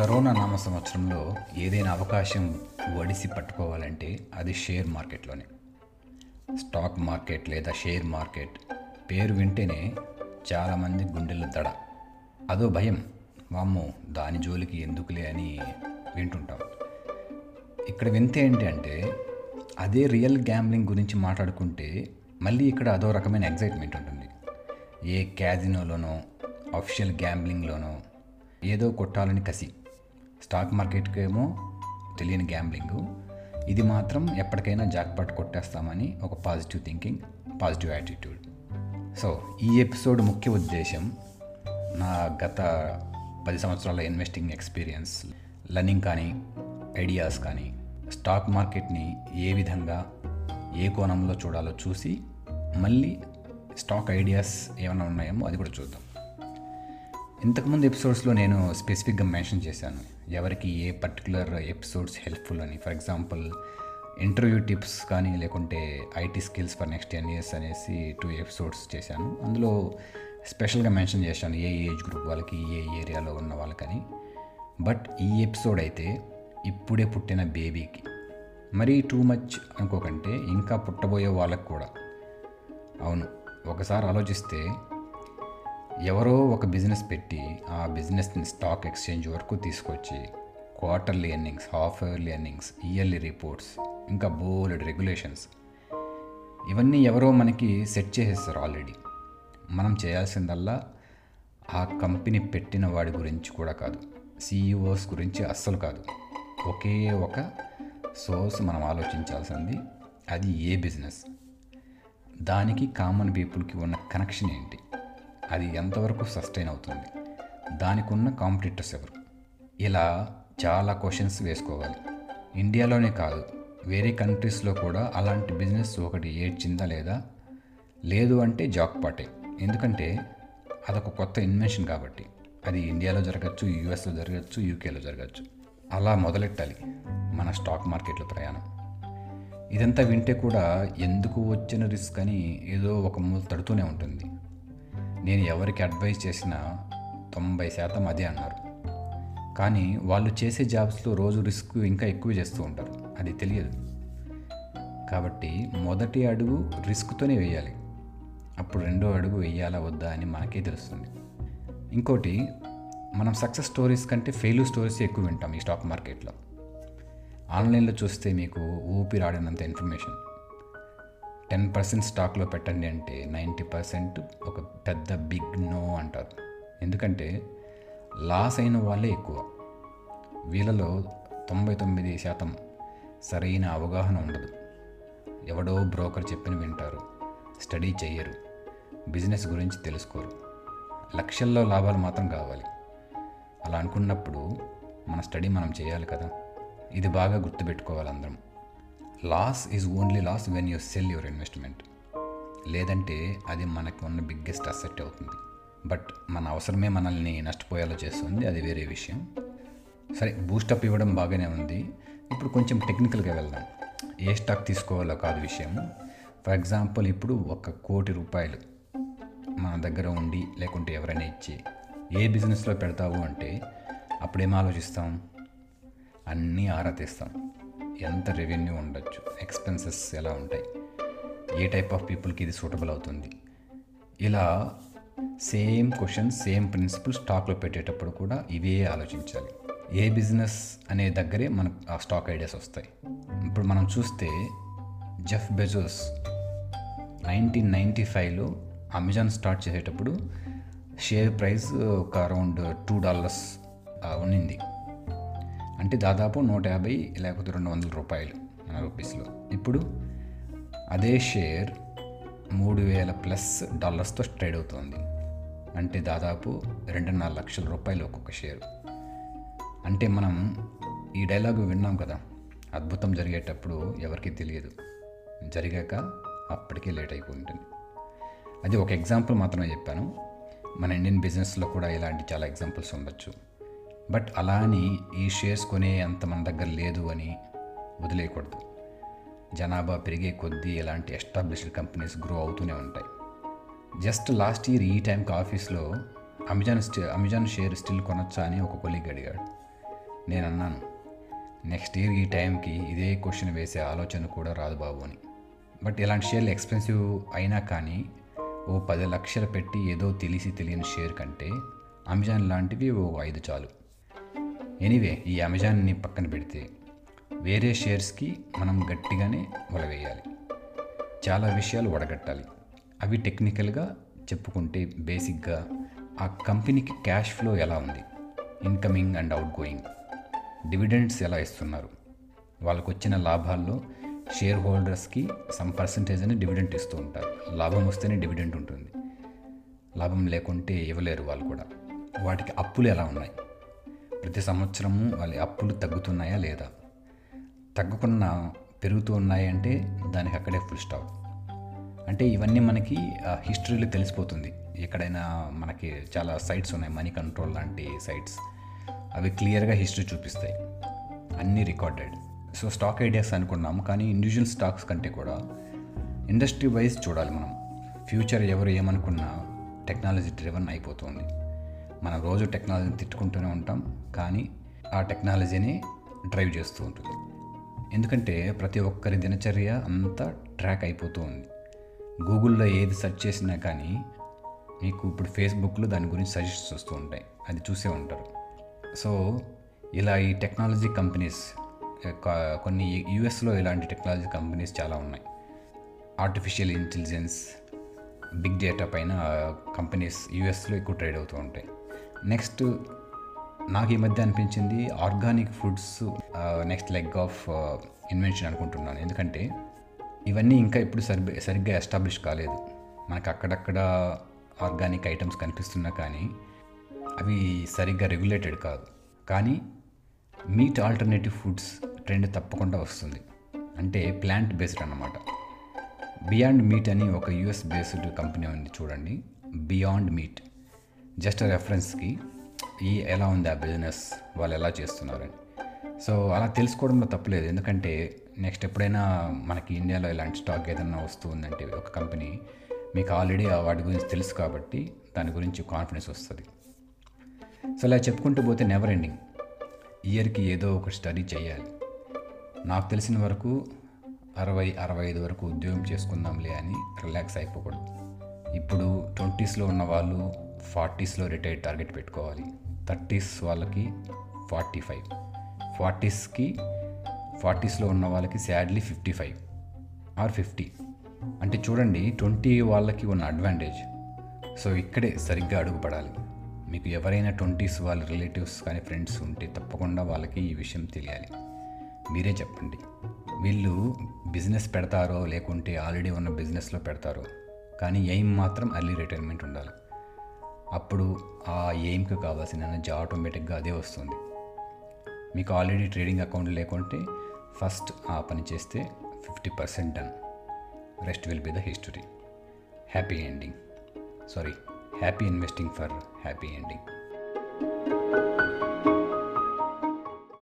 Corona నామ సంవత్సరంలో ఏదైనా అవకాశం వడిసి పట్టుకోవాలంటే అది షేర్ మార్కెట్లోనే. స్టాక్ మార్కెట్ లేదా షేర్ మార్కెట్ పేరు వింటేనే చాలామంది గుండెల్లో దడ. అదో భయం వామ్మో దాని జోలికి ఎందుకులే అని వింటుంటాం. ఇక్కడ వింత ఏంటి అంటే అదే రియల్ గ్యాంబ్లింగ్ గురించి మాట్లాడుకుంటే మళ్ళీ ఇక్కడ అదో రకమైన ఎగ్జైట్మెంట్ ఉంటుంది. ఏ క్యాజినోలోనో అఫిషియల్ గ్యాంబ్లింగ్లోనో ఏదో కొట్టాలని కసి. స్టాక్ మార్కెట్కేమో తెలియని గ్యాంబ్లింగ్. ఇది మాత్రం ఎప్పటికైనా జాక్పాట్ కొట్టేస్తామని ఒక positive thinking positive attitude. So ఈ ఎపిసోడ్ ముఖ్య ఉద్దేశం నా గత పది సంవత్సరాల ఇన్వెస్టింగ్ ఎక్స్పీరియన్స్ లర్నింగ్ కానీ ఐడియాస్ కానీ స్టాక్ మార్కెట్ని ఏ విధంగా ఏ కోణంలో చూడాలో చూసి మళ్ళీ స్టాక్ ఐడియాస్ ఏమైనా ఉన్నాయేమో అది కూడా చూద్దాం. ఇంతకుముందు ఎపిసోడ్స్లో నేను స్పెసిఫిక్గా మెన్షన్ చేశాను. ఎవరికి ఏ పర్టికులర్ ఎపిసోడ్స్ హెల్ప్ఫుల్ అని. ఫర్ ఎగ్జాంపుల్ ఇంటర్వ్యూ టిప్స్ కానీ లేకుంటే IT skills for next ten years అనేసి టూ ఎపిసోడ్స్ చేశాను. అందులో స్పెషల్గా మెన్షన్ చేశాను ఏ ఏజ్ గ్రూప్ వాళ్ళకి ఏ ఏరియాలో ఉన్న వాళ్ళకని. బట్ ఈ ఎపిసోడ్ అయితే ఇప్పుడే పుట్టిన బేబీకి. మరీ టూ మచ్ అనుకోకంటే ఇంకా పుట్టబోయే వాళ్ళకి కూడా. అవును ఒకసారి ఆలోచిస్తే ఎవరో ఒక బిజినెస్ పెట్టి ఆ బిజినెస్ని స్టాక్ ఎక్స్చేంజ్ వరకు తీసుకొచ్చి quarterly earnings half yearly earnings yearly reports ఇంకా బోల్డ్ రెగ్యులేషన్స్. ఇవన్నీ ఎవరో మనకి సెట్ చేసేస్తారు ఆల్రెడీ. మనం చేయాల్సిందల్లా ఆ కంపెనీ పెట్టిన వాడి గురించి కూడా కాదు. సీఈఓస్ గురించి అస్సలు కాదు. ఒకే ఒక సోర్స్ మనం ఆలోచించాల్సింది అది ఏ బిజినెస్? దానికి కామన్ పీపుల్కి ఉన్న కనెక్షన్ ఏంటి? అది ఎంతవరకు సస్టైన్ అవుతుంది? దానికి ఉన్న కాంపిటీటర్స్ ఎవరు? ఇలా చాలా క్వశ్చన్స్ వేసుకోవాలి. ఇండియాలోనే కాదు వేరే కంట్రీస్లో కూడా అలాంటి బిజినెస్ ఒకటి ఏడ్చిందా లేదా? లేదు అంటే జాక్ పాటే. ఎందుకంటే అదొక కొత్త ఇన్వెన్షన్ కాబట్టి. అది ఇండియాలో జరగచ్చు యూఎస్లో జరగచ్చు యూకేలో జరగచ్చు. అలా మొదలెట్టాలి మన స్టాక్ మార్కెట్లో ప్రయాణం. ఇదంతా వింటే కూడా ఎందుకు వచ్చిన రిస్క్ అని ఏదో ఒక మూల తడుతూనే ఉంటుంది. నేను ఎవరికి అడ్వైస్ చేసినా తొంభై శాతం అదే అన్నారు. కానీ వాళ్ళు చేసే జాబ్స్లో రోజు రిస్క్ ఇంకా ఎక్కువ చేస్తూ ఉంటారు. అది తెలియదు. కాబట్టి మొదటి అడుగు రిస్క్తోనే వేయాలి. అప్పుడు రెండో అడుగు వేయాలా వద్దా అని మనకే తెలుస్తుంది. ఇంకోటి మనం సక్సెస్ స్టోరీస్ కంటే ఫెయిల్యూర్ స్టోరీస్ ఎక్కువ వింటాం ఈ స్టాక్ మార్కెట్లో ఆన్లైన్లో చూస్తే మీకు ఊపిరాడినంత ఇన్ఫర్మేషన్ టెన్ పర్సెంట్ స్టాక్లో పెట్టండి అంటే నైంటీ పర్సెంట్ ఒక పెద్ద బిగ్ నో అంటారు. ఎందుకంటే లాస్ అయిన వాళ్ళే ఎక్కువ. వీళ్ళలో తొంభై తొమ్మిది శాతం సరైన అవగాహన ఉండదు. ఎవడో బ్రోకర్ చెప్పిన వింటారు స్టడీ చేయరు బిజినెస్ గురించి తెలుసుకోరు. లక్షల్లో లాభాలు మాత్రం కావాలి. అలా అనుకున్నప్పుడు మన స్టడీ మనం చేయాలి కదా. ఇది బాగా గుర్తుపెట్టుకోవాలి అందరం. Loss is only loss when you sell your investment. లేదంటే అది మనకు ఉన్న బిగ్గెస్ట్ అసెట్ అవుతుంది. బట్ మన అవసరమే మనల్ని నష్టపోయేలా చేస్తుంది అది వేరే విషయం. సరే బూస్టప్ ఇవ్వడం బాగానే ఉంది. ఇప్పుడు కొంచెం టెక్నికల్గా వెళ్దాం. ఏ స్టాక్ తీసుకోవాలో కాదు విషయం. ఫర్ ఎగ్జాంపుల్ ఇప్పుడు ఒక కోటి రూపాయలు మన దగ్గర ఉండి లేకుంటే ఎవరైనా ఇచ్చి ఏ బిజినెస్లో పెడతావు అంటే అప్పుడేం ఆలోచిస్తాం? అన్నీ ఆరా తీస్తాం. ఎంత రెవెన్యూ ఉండొచ్చు? ఎక్స్పెన్సెస్ ఎలా ఉంటాయి? ఏ టైప్ ఆఫ్ పీపుల్కి ఇది సూటబుల్ అవుతుంది? ఇలా సేమ్ క్వశ్చన్ సేమ్ ప్రిన్సిపల్ స్టాక్లో పెట్టేటప్పుడు కూడా ఇవే ఆలోచించాలి. ఏ బిజినెస్ అనే దగ్గరే మనకు ఆ స్టాక్ ఐడియాస్ వస్తాయి. ఇప్పుడు మనం చూస్తే జెఫ్ బెజోస్ నైన్టీన్ నైంటీ ఫైవ్లో అమెజాన్ స్టార్ట్ చేసేటప్పుడు షేర్ ప్రైస్ ఒక అరౌండ్ టూ డాలర్స్ ఉన్నింది. అంటే దాదాపు నూట యాభై లేకపోతే రెండు వందల రూపాయలు మన రూపీస్లో. ఇప్పుడు అదే షేర్ మూడు వేల ప్లస్ డాలర్స్తో ట్రేడ్ అవుతుంది. అంటే దాదాపు రెండున్నర లక్షల రూపాయలు ఒక్కొక్క షేర్. అంటే మనం ఈ డైలాగు విన్నాం కదా అద్భుతం జరిగేటప్పుడు ఎవరికీ తెలియదు. జరిగాక అప్పటికే లేట్ అయిపోతుంది అది ఒక ఎగ్జాంపుల్ మాత్రమే చెప్పాను. మన ఇండియన్ బిజినెస్లో కూడా ఇలాంటి చాలా ఎగ్జాంపుల్స్ ఉండొచ్చు. బట్ అలా అని ఈ షేర్స్ కొనే అంత మన దగ్గర లేదు అని వదిలేయకూడదు. జనాభా పెరిగే కొద్దీ ఇలాంటి ఎస్టాబ్లిష్డ్ కంపెనీస్ గ్రో అవుతూనే ఉంటాయి. జస్ట్ లాస్ట్ ఇయర్ ఈ టైంకి ఆఫీస్లో అమెజాన్ స్టి అమెజాన్ షేర్ స్టిల్ కొనొచ్చా అని ఒక కొలీగ్ అడిగాడు. నేను అన్నాను నెక్స్ట్ ఇయర్ ఈ టైంకి ఇదే క్వశ్చన్ వేసే ఆలోచన కూడా రాదు బాబు అని. బట్ ఇలాంటి షేర్లు ఎక్స్పెన్సివ్ అయినా కానీ ఓ పది లక్షలు పెట్టి ఏదో తెలిసి తెలియని షేర్ కంటే అమెజాన్ లాంటివి ఓ ఐదు చాలు. ఎనీవే ఈ అమెజాన్ని పక్కన పెడితే వేరే షేర్స్కి మనం గట్టిగానే వలవేయాలి చాలా విషయాలు వడగట్టాలి. అవి టెక్నికల్గా చెప్పుకుంటే బేసిక్గా ఆ కంపెనీకి క్యాష్ ఫ్లో ఎలా ఉంది? Incoming and outgoing dividends ఎలా ఇస్తున్నారు? వాళ్ళకు వచ్చిన లాభాల్లో షేర్ హోల్డర్స్కి సమ్ పర్సంటేజ్ అని డివిడెంట్ ఇస్తూ ఉంటారు. లాభం వస్తేనే డివిడెంట్ ఉంటుంది. లాభం లేకుంటే ఇవ్వలేరు వాళ్ళు కూడా. వాటికి అప్పులు ఎలా ఉన్నాయి? ప్రతి సంవత్సరము వాళ్ళ అప్పులు తగ్గుతున్నాయా లేదా? తగ్గకుండా పెరుగుతూ ఉన్నాయి అంటే దానికి అక్కడే ఫుల్ స్టాప్ అంటే ఇవన్నీ మనకి హిస్టరీలో తెలిసిపోతుంది. ఎక్కడైనా మనకి చాలా సైట్స్ ఉన్నాయి మనీ కంట్రోల్ లాంటి సైట్స్ అవి క్లియర్గా హిస్టరీ చూపిస్తాయి. అన్నీ రికార్డెడ్ సో స్టాక్ ఐడియాస్ అనుకున్నాం కానీ ఇండివిజువల్ స్టాక్స్ కంటే కూడా ఇండస్ట్రీ వైజ్ చూడాలి మనం. ఫ్యూచర్ ఎవరు ఏమనుకున్నా టెక్నాలజీ డ్రివన్ అయిపోతుంది. మనం రోజు టెక్నాలజీని తిట్టుకుంటూనే ఉంటాం కానీ ఆ టెక్నాలజీని డ్రైవ్ చేస్తూ ఉంటుంది. ఎందుకంటే ప్రతి ఒక్కరి దినచర్య అంతా ట్రాక్ అయిపోతూ ఉంది. గూగుల్లో ఏది సెర్చ్ చేసినా కానీ మీకు ఇప్పుడు ఫేస్బుక్లో దాని గురించి సజెషన్స్ వస్తూ ఉంటాయి. అది చూసే ఉంటారు. సో ఇలా ఈ టెక్నాలజీ కంపెనీస్ కొన్ని యూఎస్లో ఇలాంటి టెక్నాలజీ కంపెనీస్ చాలా ఉన్నాయి. ఆర్టిఫిషియల్ ఇంటెలిజెన్స్ బిగ్ డేటా పైన కంపెనీస్ యూఎస్లో ఎక్కువ ట్రేడ్ అవుతూ ఉంటాయి. నెక్స్ట్ నాకు ఈ మధ్య అనిపించింది organic foods next leg of invention అనుకుంటున్నాను. ఎందుకంటే ఇవన్నీ ఇంకా ఇప్పుడు సరి సరిగ్గా ఎస్టాబ్లిష్ కాలేదు. మనకు అక్కడక్కడ ఆర్గానిక్ ఐటమ్స్ కనిపిస్తున్నా కానీ అవి సరిగ్గా రెగ్యులేటెడ్ కాదు. కానీ మీట్ ఆల్టర్నేటివ్ ఫుడ్స్ ట్రెండ్ తప్పకుండా వస్తుంది. అంటే ప్లాంట్ బేస్డ్ అన్నమాట. బియాండ్ మీట్ అని ఒక యుఎస్ బేస్డ్ కంపెనీ ఉంది చూడండి. Beyond meet. జస్ట్ రెఫరెన్స్కి ఈ ఎలా ఉంది ఆ బిజినెస్ వాళ్ళు ఎలా చేస్తున్నారని సో అలా తెలుసుకోవడంలో తప్పలేదు. ఎందుకంటే నెక్స్ట్ ఎప్పుడైనా మనకి ఇండియాలో ఇలాంటి స్టాక్ ఏదైనా వస్తుందంటే ఒక కంపెనీ మీకు ఆల్రెడీ వాటి గురించి తెలుసు కాబట్టి దాని గురించి కాన్ఫిడెన్స్ వస్తుంది. సో ఇలా చెప్పుకుంటూ పోతే నెవర్ ఎండింగ్ ఇయర్కి ఏదో ఒక స్టడీ చేయాలి. నాకు తెలిసిన వరకు అరవై అరవై ఐదు వరకు ఉద్యోగం చేసుకుందాంలే అని రిలాక్స్ అయిపోకూడదు. ఇప్పుడు ట్వంటీస్లో ఉన్న వాళ్ళు ఫార్టీస్లో రిటైర్ టార్గెట్ పెట్టుకోవాలి. థర్టీస్ వాళ్ళకి ఫార్టీ ఫైవ్. ఫార్టీస్కి ఫార్టీస్లో ఉన్న వాళ్ళకి sadly fifty five or fifty. అంటే చూడండి ట్వంటీ వాళ్ళకి ఉన్న అడ్వాంటేజ్. సో ఇక్కడే సరిగ్గా అడుగుపడాలి. మీకు ఎవరైనా ట్వంటీస్ వాళ్ళ రిలేటివ్స్ కానీ ఫ్రెండ్స్ ఉంటే తప్పకుండా వాళ్ళకి ఈ విషయం తెలియాలి. మీరే చెప్పండి. వీళ్ళు బిజినెస్ పెడతారో లేకుంటే ఆల్రెడీ ఉన్న బిజినెస్లో పెడతారో. కానీ ఎయిమ్ మాత్రం అర్లీ రిటైర్మెంట్ ఉండాలి. అప్పుడు ఆ ఎయిమ్కి కావాల్సిన ఎనర్జీ ఆటోమేటిక్గా అదే వస్తుంది. మీకు ఆల్రెడీ ట్రేడింగ్ అకౌంట్ లేకుంటే ఫస్ట్ ఆ పని చేస్తే fifty percent done. Rest will be the history. Happy ending. Sorry happy investing for happy ending.